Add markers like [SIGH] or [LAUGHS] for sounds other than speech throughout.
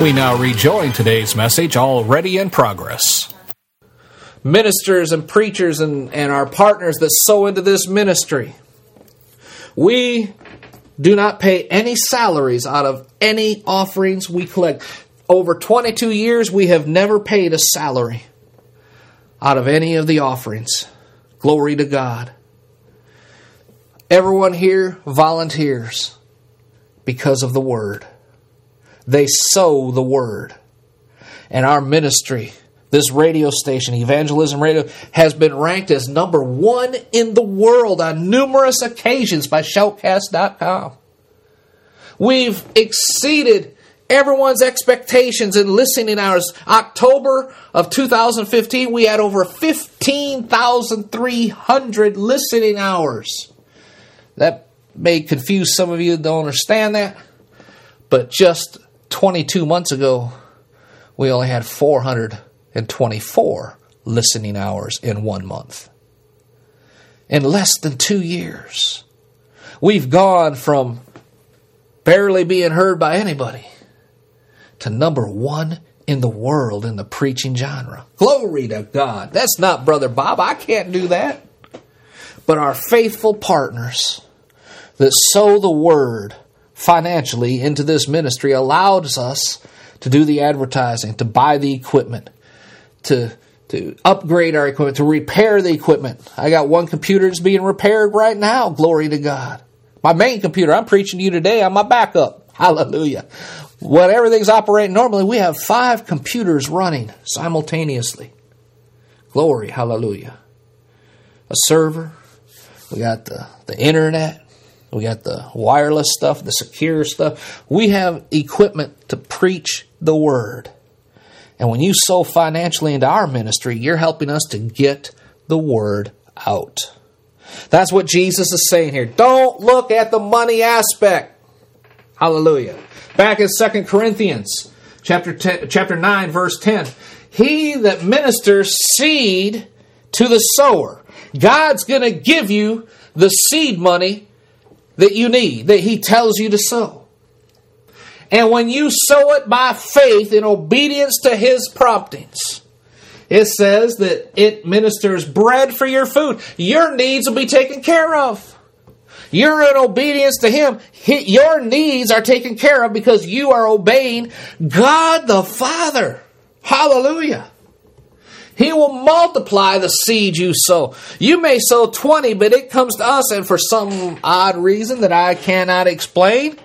We now rejoin today's message already in progress. Ministers and preachers and, and our partners that sow into this ministry, we do not pay any salaries out of any offerings we collect. Over 22 years, we have never paid a salary out of any of the offerings. Glory to God. Everyone here volunteers because of the word. They sow the word. And our ministry, this radio station, Evangelism Radio, has been ranked as number one in the world on numerous occasions by Shoutcast.com. We've exceeded everyone's expectations in listening hours. October of 2015, we had over 15,300 listening hours. That may confuse some of you that don't understand that, but just 22 months ago, we only had 424 listening hours in one month. In less than two years, we've gone from barely being heard by anybody to number one in the world in the preaching genre. Glory to God. That's not Brother Bob. I can't do that. But our faithful partners that sow the word financially into this ministry allows us to do the advertising, to buy the equipment, to to upgrade our equipment, to repair the equipment. I got one computer that's being repaired right now. Glory to God. My main computer, I'm preaching to you today on my backup. [LAUGHS] Hallelujah. When everything's operating normally, we have five computers running simultaneously. Glory, hallelujah. A server, we got the, the internet, we got the wireless stuff, the secure stuff. We have equipment to preach the word. And when you sow financially into our ministry, you're helping us to get the word out. That's what Jesus is saying here. Don't look at the money aspect. Hallelujah. Back in 2 Corinthians chapter 10, chapter 9 verse 10. He that ministers seed to the sower. God's going to give you the seed money that you need, that He tells you to sow. And when you sow it by faith in obedience to His promptings, it says that it ministers bread for your food. Your needs will be taken care of. You're in obedience to Him. Your needs are taken care of because you are obeying God the Father. Hallelujah. He will multiply the seed you sow. You may sow 20, but it comes to us, and for some odd reason that I cannot explain,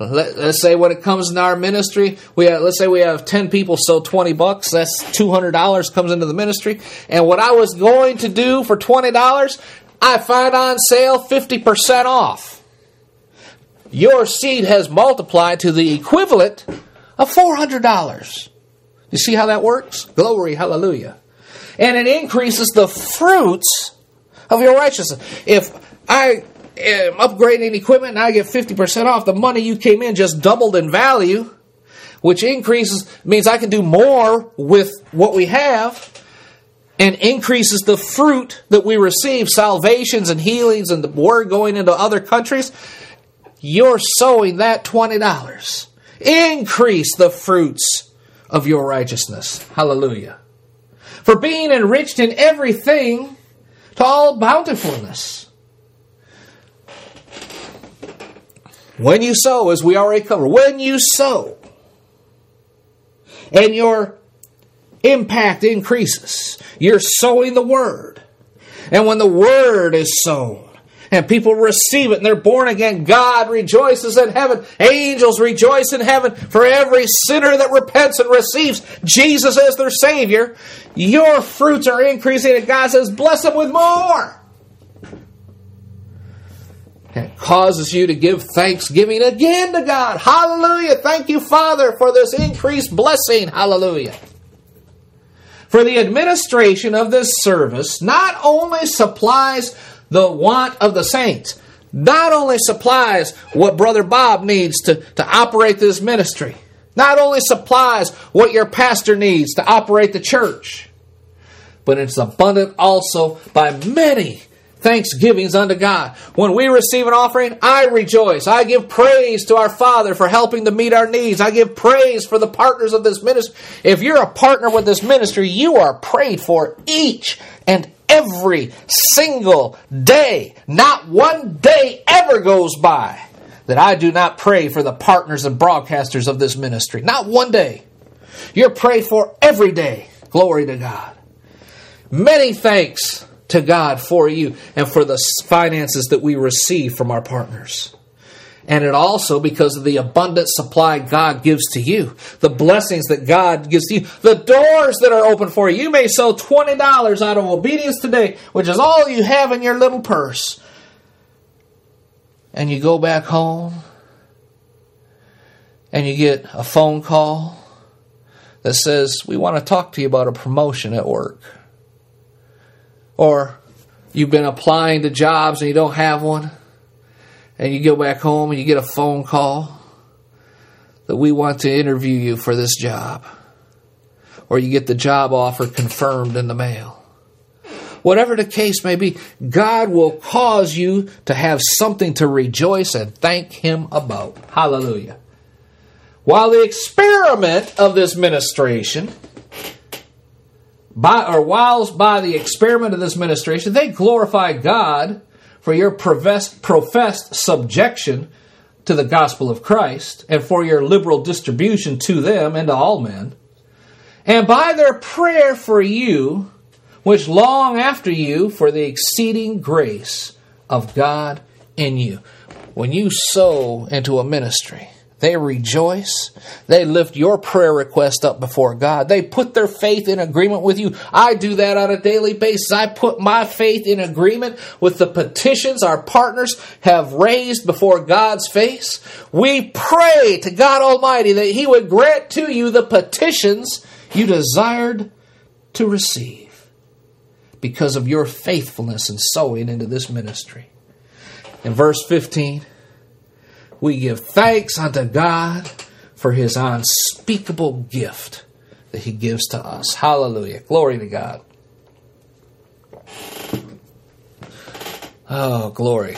let, us say when it comes in our ministry, we have, let's say we have 10 people sow 20 bucks, that's $200 comes into the ministry. And what I was going to do for $20, I find on sale 50% off. Your seed has multiplied to the equivalent of $400. You see how that works? Glory, hallelujah and it increases the fruits of your righteousness. If I am upgrading equipment and I get 50% off, the money you came in just doubled in value, which increases, means I can do more with what we have and increases the fruit that we receive, salvations and healings and the word going into other countries. you're sowing that $20. Increase the fruits of your righteousness. Hallelujah. For being enriched in everything to all bountifulness. When you sow, as we already covered, when you sow, and your impact increases, you're sowing the word. And when the word is sown, and people receive it and they're born again. God rejoices in heaven. Angels rejoice in heaven for every sinner that repents and receives Jesus as their Savior. Your fruits are increasing, and God says, Bless them with more. And it causes you to give thanksgiving again to God. Hallelujah. Thank you, Father, for this increased blessing. Hallelujah. For the administration of this service not only supplies the want of the saints, not only supplies what Brother Bob needs to, to operate this ministry, not only supplies what your pastor needs to operate the church, but it's abundant also by many thanksgivings unto God. When we receive an offering, I rejoice. I give praise to our Father for helping to meet our needs. I give praise for the partners of this ministry. If you're a partner with this ministry, you are prayed for each and every single day. Not one day ever goes by that I do not pray for the partners and broadcasters of this ministry. Not one day. You're prayed for every day. Glory to God. Many thanks to God for you and for the finances that we receive from our partners and it also because of the abundant supply God gives to you, the blessings that God gives to you, the doors that are open for you. You may sell $20 out of obedience today, which is all you have in your little purse. And you go back home and you get a phone call that says, We want to talk to you about a promotion at work. Or you've been applying to jobs and you don't have one and you go back home and you get a phone call that we want to interview you for this job, or you get the job offer confirmed in the mail. Whatever the case may be, God will cause you to have something to rejoice and thank Him about. Hallelujah. While the experiment of this ministration, by, or whilst by the experiment of this ministration, they glorify God for your professed, professed subjection to the gospel of Christ, and for your liberal distribution to them and to all men, and by their prayer for you, which long after you for the exceeding grace of God in you. When you sow into a ministry, they rejoice. They lift your prayer request up before God. They put their faith in agreement with you. I do that on a daily basis. I put my faith in agreement with the petitions our partners have raised before God's face. We pray to God Almighty that He would grant to you the petitions you desired to receive because of your faithfulness in sowing into this ministry. In verse 15, we give thanks unto God for his unspeakable gift that he gives to us. Hallelujah. Glory to God. Oh, glory.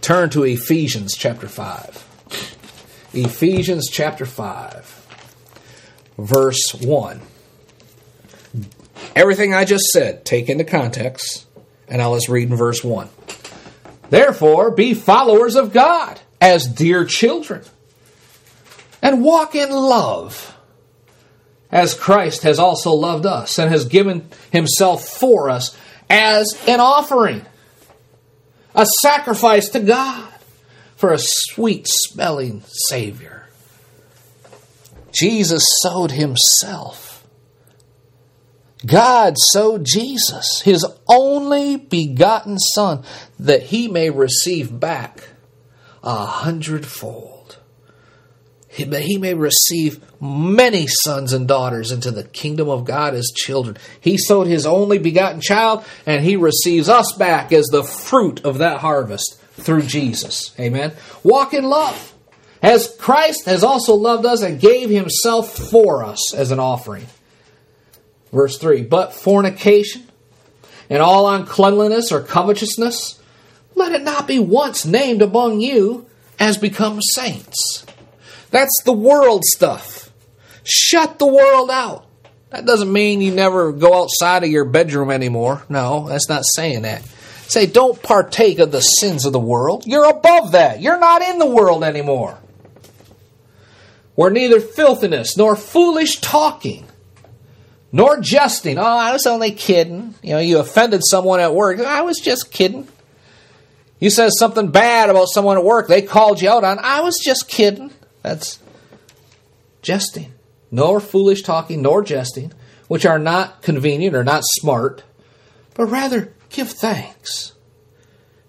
Turn to Ephesians chapter 5. Ephesians chapter 5, verse 1. Everything I just said, take into context, and now let's read in verse 1. Therefore, be followers of God as dear children and walk in love as Christ has also loved us and has given himself for us as an offering, a sacrifice to God for a sweet smelling Savior. Jesus sowed himself. God sowed Jesus, his only begotten Son, that he may receive back a hundredfold. That he may receive many sons and daughters into the kingdom of God as children. He sowed his only begotten child, and he receives us back as the fruit of that harvest through Jesus. Amen. Walk in love. As Christ has also loved us and gave himself for us as an offering. Verse 3 But fornication and all uncleanliness or covetousness let it not be once named among you, as become saints. That's the world stuff. Shut the world out. That doesn't mean you never go outside of your bedroom anymore. No, that's not saying that. Say, don't partake of the sins of the world. You're above that. You're not in the world anymore. Where neither filthiness nor foolish talking nor jesting. Oh, I was only kidding. You know, you offended someone at work. I was just kidding. You said something bad about someone at work. They called you out on. I was just kidding. That's jesting. Nor foolish talking, nor jesting, which are not convenient or not smart, but rather give thanks.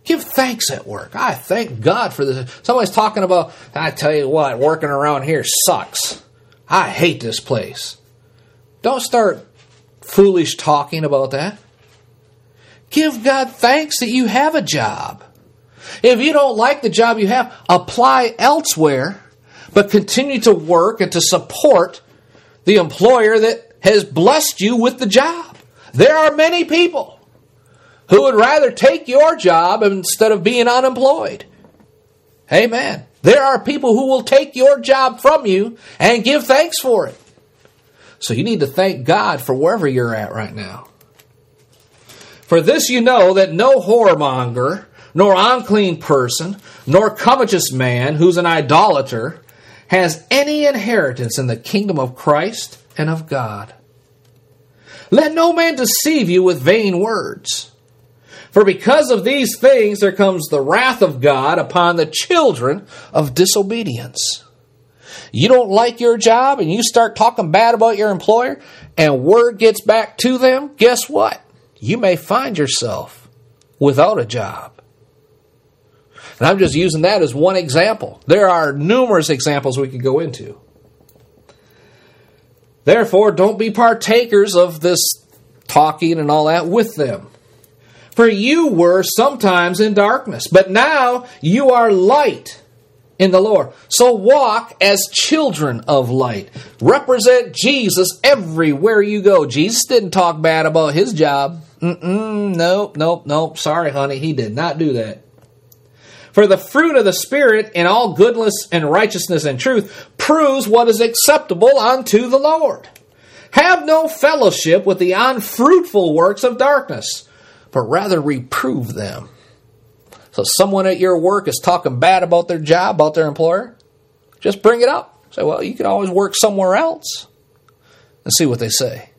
Give thanks at work. I thank God for this. Somebody's talking about, I tell you what, working around here sucks. I hate this place. Don't start foolish talking about that. Give God thanks that you have a job. If you don't like the job you have, apply elsewhere, but continue to work and to support the employer that has blessed you with the job. There are many people who would rather take your job instead of being unemployed. Amen. There are people who will take your job from you and give thanks for it. So you need to thank God for wherever you're at right now. For this you know that no whoremonger, nor unclean person, nor covetous man who's an idolater has any inheritance in the kingdom of Christ and of God. Let no man deceive you with vain words. For because of these things there comes the wrath of God upon the children of disobedience. You don't like your job and you start talking bad about your employer and word gets back to them, guess what? You may find yourself without a job. And I'm just using that as one example. There are numerous examples we could go into. Therefore, don't be partakers of this talking and all that with them. For you were sometimes in darkness, but now you are light in the Lord. So walk as children of light. Represent Jesus everywhere you go. Jesus didn't talk bad about his job. Mm-mm, nope, nope, nope. Sorry, honey, he did not do that. For the fruit of the Spirit in all goodness and righteousness and truth proves what is acceptable unto the Lord. Have no fellowship with the unfruitful works of darkness, but rather reprove them. So someone at your work is talking bad about their job, about their employer, just bring it up. Say, well, you can always work somewhere else and see what they say.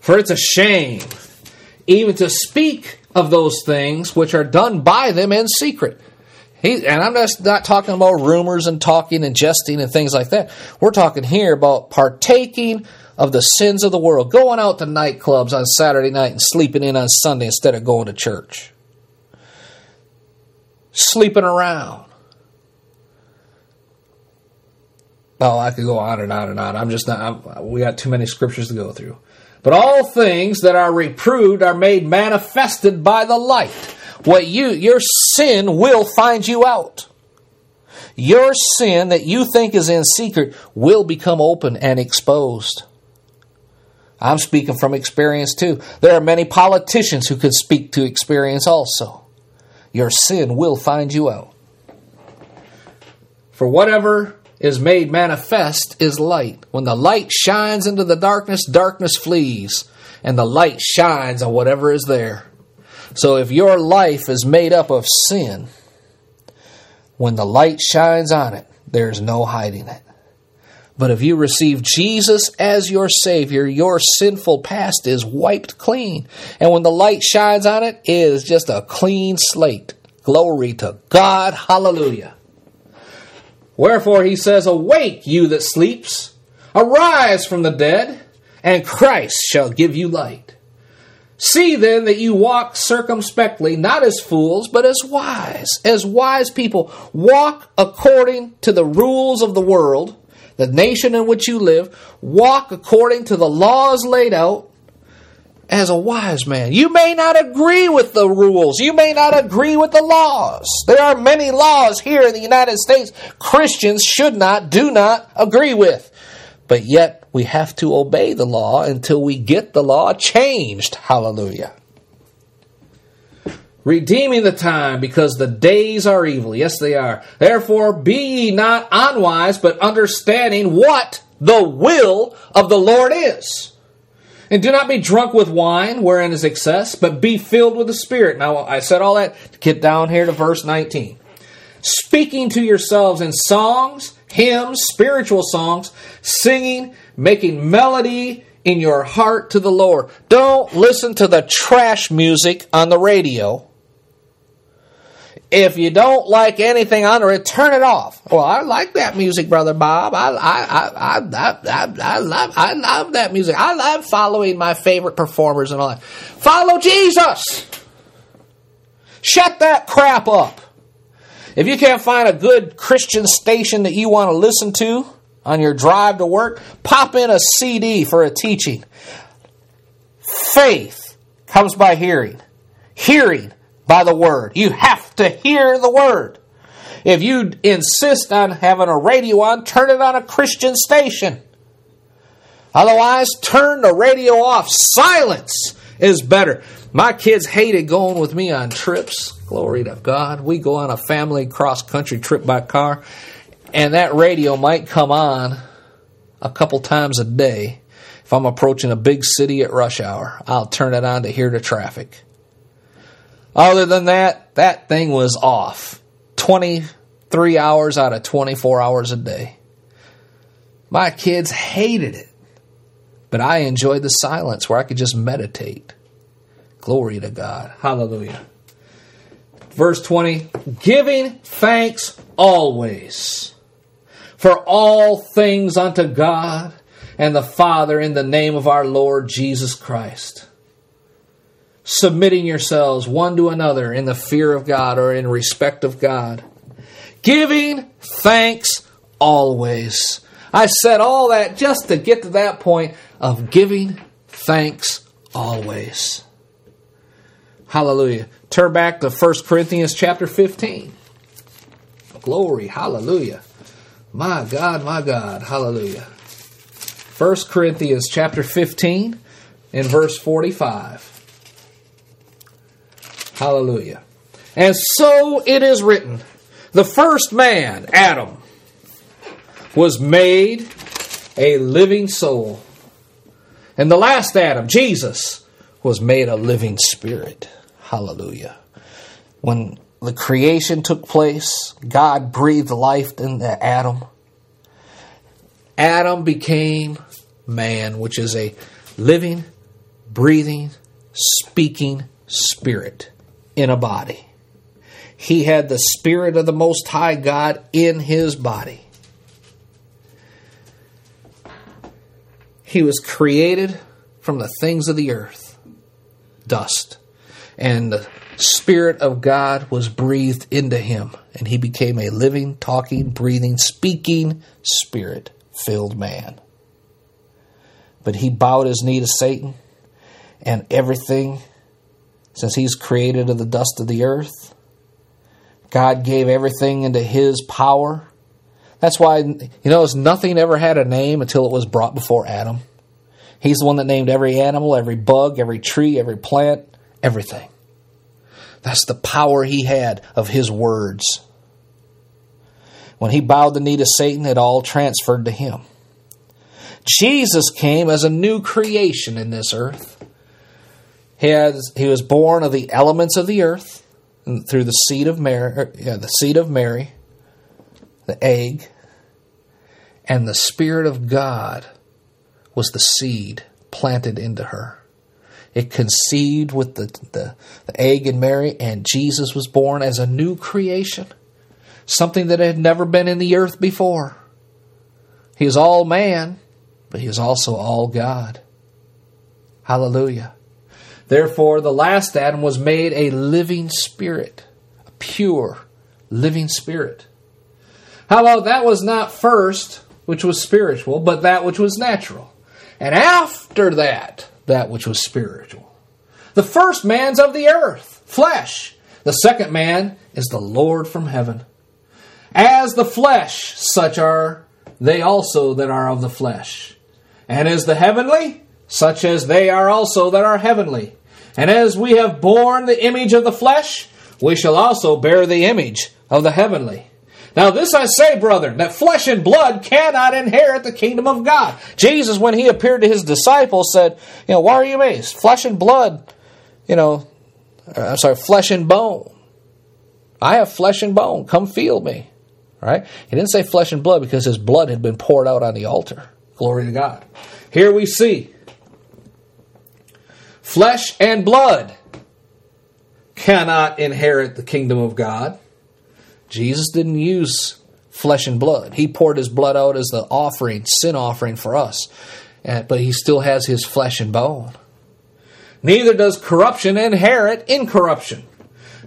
For it's a shame even to speak of those things which are done by them in secret. He, and I'm just not talking about rumors and talking and jesting and things like that. We're talking here about partaking of the sins of the world, going out to nightclubs on Saturday night and sleeping in on Sunday instead of going to church sleeping around. Oh, I could go on and on and on. I'm just not, I'm, we got too many scriptures to go through. But all things that are reproved are made manifested by the light. What you, your sin will find you out. Your sin that you think is in secret will become open and exposed. I'm speaking from experience too. There are many politicians who could speak to experience also your sin will find you out. For whatever is made manifest is light. When the light shines into the darkness, darkness flees, and the light shines on whatever is there. So if your life is made up of sin, when the light shines on it, there's no hiding it. But if you receive Jesus as your Savior, your sinful past is wiped clean. And when the light shines on it, it is just a clean slate. Glory to God. Hallelujah. Wherefore he says, Awake, you that sleeps, arise from the dead, and Christ shall give you light. See then that you walk circumspectly, not as fools, but as wise. As wise people, walk according to the rules of the world the nation in which you live, walk according to the laws laid out as a wise man. You may not agree with the rules. You may not agree with the laws. There are many laws here in the United States Christians should not, do not agree with. But yet we have to obey the law until we get the law changed. Hallelujah. redeeming the time because the days are evil. Yes, they are. Therefore, be ye not unwise, but understanding what the will of the Lord is. And do not be drunk with wine, wherein is excess, but be filled with the Spirit. Now, I said all that to get down here to verse 19. Speaking to yourselves in songs, hymns, spiritual songs, singing, making melody in your heart to the Lord. Don't listen to the trash music on the radio if you don't like anything under it, turn it off. Well, I like that music, brother Bob. I I I I, I, I love I love that music. I love following my favorite performers and all that. Follow Jesus. Shut that crap up. If you can't find a good Christian station that you want to listen to on your drive to work, pop in a CD for a teaching. Faith comes by hearing. Hearing by the word. You have to hear the word. If you insist on having a radio on, turn it on a Christian station. Otherwise, turn the radio off. Silence is better. My kids hated going with me on trips. Glory to God. We go on a family cross country trip by car, and that radio might come on a couple times a day. If I'm approaching a big city at rush hour, I'll turn it on to hear the traffic. Other than that, that thing was off 23 hours out of 24 hours a day. My kids hated it, but I enjoyed the silence where I could just meditate. Glory to God. Hallelujah. Verse 20 giving thanks always for all things unto God and the Father in the name of our Lord Jesus Christ submitting yourselves one to another in the fear of God or in respect of God. Giving thanks always. I said all that just to get to that point of giving thanks always. Hallelujah. Turn back to 1 Corinthians chapter 15. Glory. Hallelujah. My God, my God. Hallelujah. 1 Corinthians chapter 15 in verse 45. Hallelujah. And so it is written the first man, Adam, was made a living soul. And the last Adam, Jesus, was made a living spirit. Hallelujah. When the creation took place, God breathed life into Adam. Adam became man, which is a living, breathing, speaking spirit in a body. He had the Spirit of the Most High God in his body. He was created from the things of the earth, dust, and the Spirit of God was breathed into him, and he became a living, talking, breathing, speaking, spirit filled man. But he bowed his knee to Satan, and everything since he's created of the dust of the earth. God gave everything into his power. That's why, you know, nothing ever had a name until it was brought before Adam. He's the one that named every animal, every bug, every tree, every plant, everything. That's the power he had of his words. When he bowed the knee to Satan, it all transferred to him. Jesus came as a new creation in this earth. He, has, he was born of the elements of the earth through the seed of Mary, er, yeah, the seed of Mary, the egg, and the Spirit of God was the seed planted into her. It conceived with the, the, the egg and Mary, and Jesus was born as a new creation, something that had never been in the earth before. He is all man, but he is also all God. Hallelujah. Therefore, the last Adam was made a living spirit, a pure, living spirit. How about that was not first, which was spiritual, but that which was natural. And after that, that which was spiritual. The first man's of the earth, flesh. The second man is the Lord from heaven. As the flesh, such are they also that are of the flesh. And as the heavenly, such as they are also that are heavenly. And as we have borne the image of the flesh, we shall also bear the image of the heavenly. Now, this I say, brethren, that flesh and blood cannot inherit the kingdom of God. Jesus, when he appeared to his disciples, said, You know, why are you amazed? Flesh and blood, you know, uh, I'm sorry, flesh and bone. I have flesh and bone. Come feel me. Right? He didn't say flesh and blood because his blood had been poured out on the altar. Glory to God. Here we see flesh and blood cannot inherit the kingdom of God. Jesus didn't use flesh and blood. He poured his blood out as the offering, sin offering for us. But he still has his flesh and bone. Neither does corruption inherit incorruption.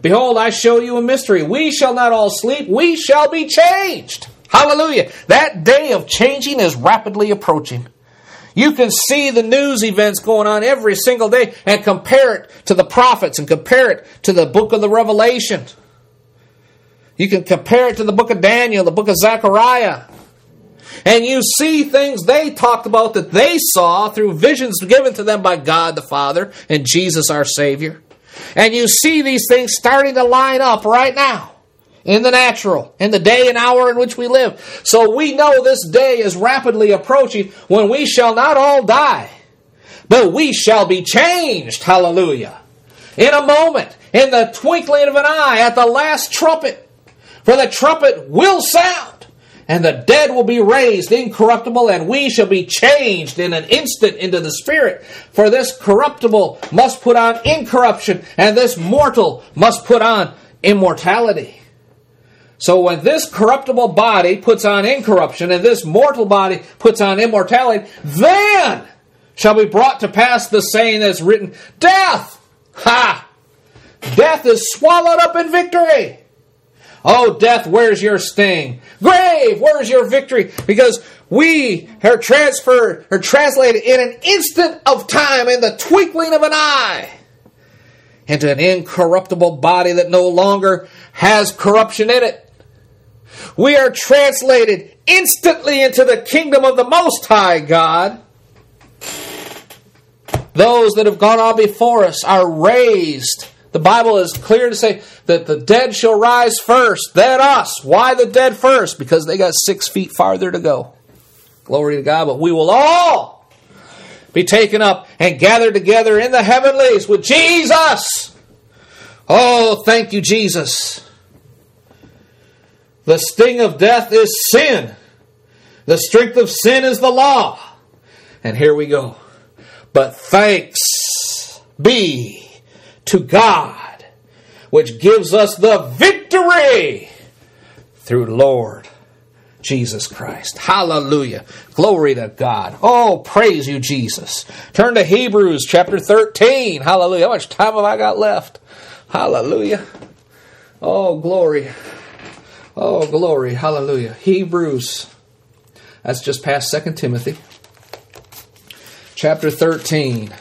Behold, I show you a mystery. We shall not all sleep, we shall be changed. Hallelujah. That day of changing is rapidly approaching. You can see the news events going on every single day and compare it to the prophets and compare it to the book of the Revelation. You can compare it to the book of Daniel, the book of Zechariah. And you see things they talked about that they saw through visions given to them by God the Father and Jesus our Savior. And you see these things starting to line up right now in the natural, in the day and hour in which we live. So we know this day is rapidly approaching when we shall not all die, but we shall be changed. Hallelujah. In a moment, in the twinkling of an eye, at the last trumpet. For the trumpet will sound, and the dead will be raised incorruptible, and we shall be changed in an instant into the Spirit. For this corruptible must put on incorruption, and this mortal must put on immortality. So when this corruptible body puts on incorruption, and this mortal body puts on immortality, then shall be brought to pass the saying that's written, Death! Ha! Death is swallowed up in victory. Oh, death, where's your sting? Grave, where's your victory? Because we are transferred or translated in an instant of time, in the twinkling of an eye, into an incorruptible body that no longer has corruption in it. We are translated instantly into the kingdom of the Most High God. Those that have gone on before us are raised the Bible is clear to say that the dead shall rise first, then us. Why the dead first? Because they got six feet farther to go. Glory to God. But we will all be taken up and gathered together in the heavenlies with Jesus. Oh, thank you, Jesus. The sting of death is sin. The strength of sin is the law. And here we go. But thanks be to God, which gives us the victory through Lord Jesus Christ. Hallelujah. Glory to God. Oh, praise you, Jesus. Turn to Hebrews chapter 13. Hallelujah. How much time have I got left? Hallelujah. Oh, glory. Oh, glory. Hallelujah. Hebrews. That's just past 2 Timothy. Chapter 13.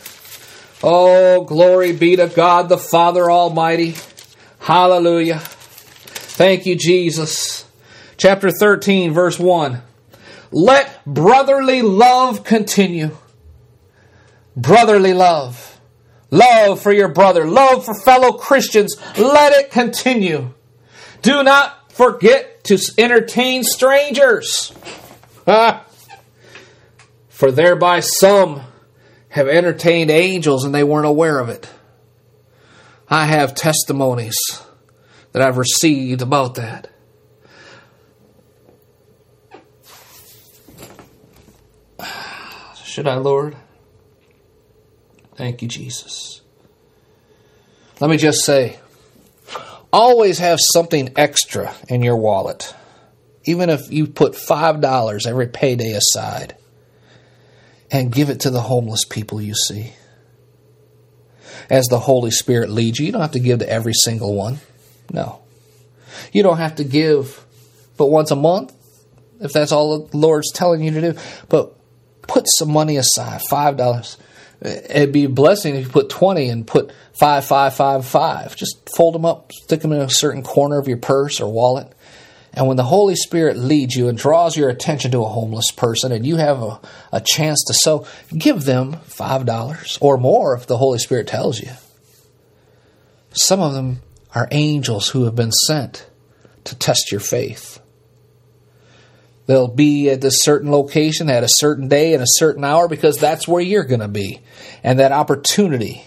Oh, glory be to God the Father Almighty. Hallelujah. Thank you, Jesus. Chapter 13, verse 1. Let brotherly love continue. Brotherly love. Love for your brother. Love for fellow Christians. Let it continue. Do not forget to entertain strangers. [LAUGHS] for thereby some have entertained angels and they weren't aware of it. I have testimonies that I've received about that. [SIGHS] Should I, Lord? Thank you, Jesus. Let me just say always have something extra in your wallet, even if you put $5 every payday aside and give it to the homeless people you see. As the Holy Spirit leads you, you don't have to give to every single one. No. You don't have to give but once a month, if that's all the Lord's telling you to do. But put some money aside, five dollars. It'd be a blessing if you put twenty and put five, five, five, five. Just fold them up, stick them in a certain corner of your purse or wallet, and when the Holy Spirit leads you and draws your attention to a homeless person and you have a, a chance to sow, give them $5 or more if the Holy Spirit tells you. Some of them are angels who have been sent to test your faith. They'll be at a certain location at a certain day and a certain hour because that's where you're going to be. And that opportunity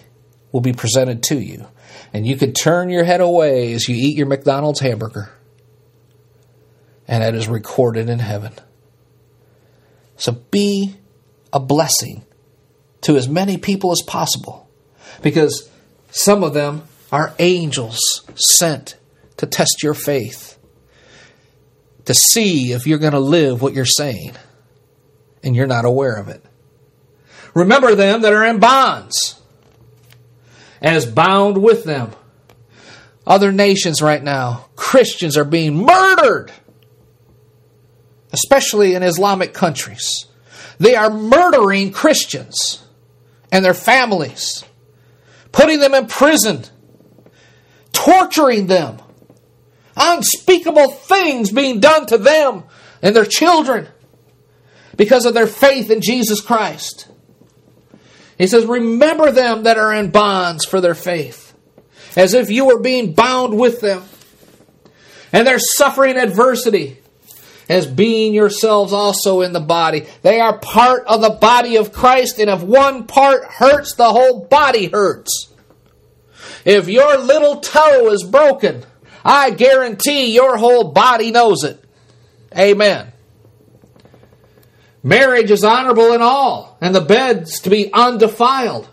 will be presented to you. And you can turn your head away as you eat your McDonald's hamburger. And that is recorded in heaven. So be a blessing to as many people as possible because some of them are angels sent to test your faith, to see if you're going to live what you're saying, and you're not aware of it. Remember them that are in bonds, as bound with them. Other nations right now, Christians are being murdered, especially in Islamic countries. They are murdering Christians and their families, putting them in prison, torturing them, unspeakable things being done to them and their children because of their faith in Jesus Christ. He says, Remember them that are in bonds for their faith, as if you were being bound with them, and they're suffering adversity as being yourselves also in the body. They are part of the body of Christ, and if one part hurts, the whole body hurts. If your little toe is broken, I guarantee your whole body knows it. Amen. Marriage is honorable in all, and the bed's to be undefiled.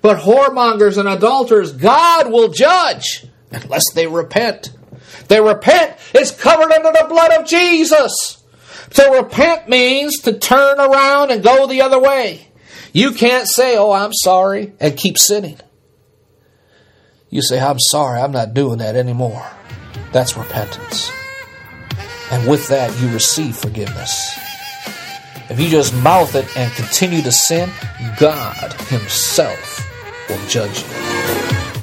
But whoremongers and adulterers, God will judge unless they repent. They repent is covered under the blood of Jesus. To repent means to turn around and go the other way. You can't say, Oh, I'm sorry, and keep sinning. You say, I'm sorry, I'm not doing that anymore. That's repentance. And with that, you receive forgiveness. If you just mouth it and continue to sin, God Himself will judge you.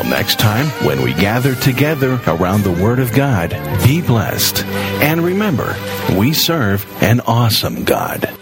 next time, when we gather together around the Word of God, be blessed. And remember, we serve an awesome God.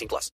18 plus.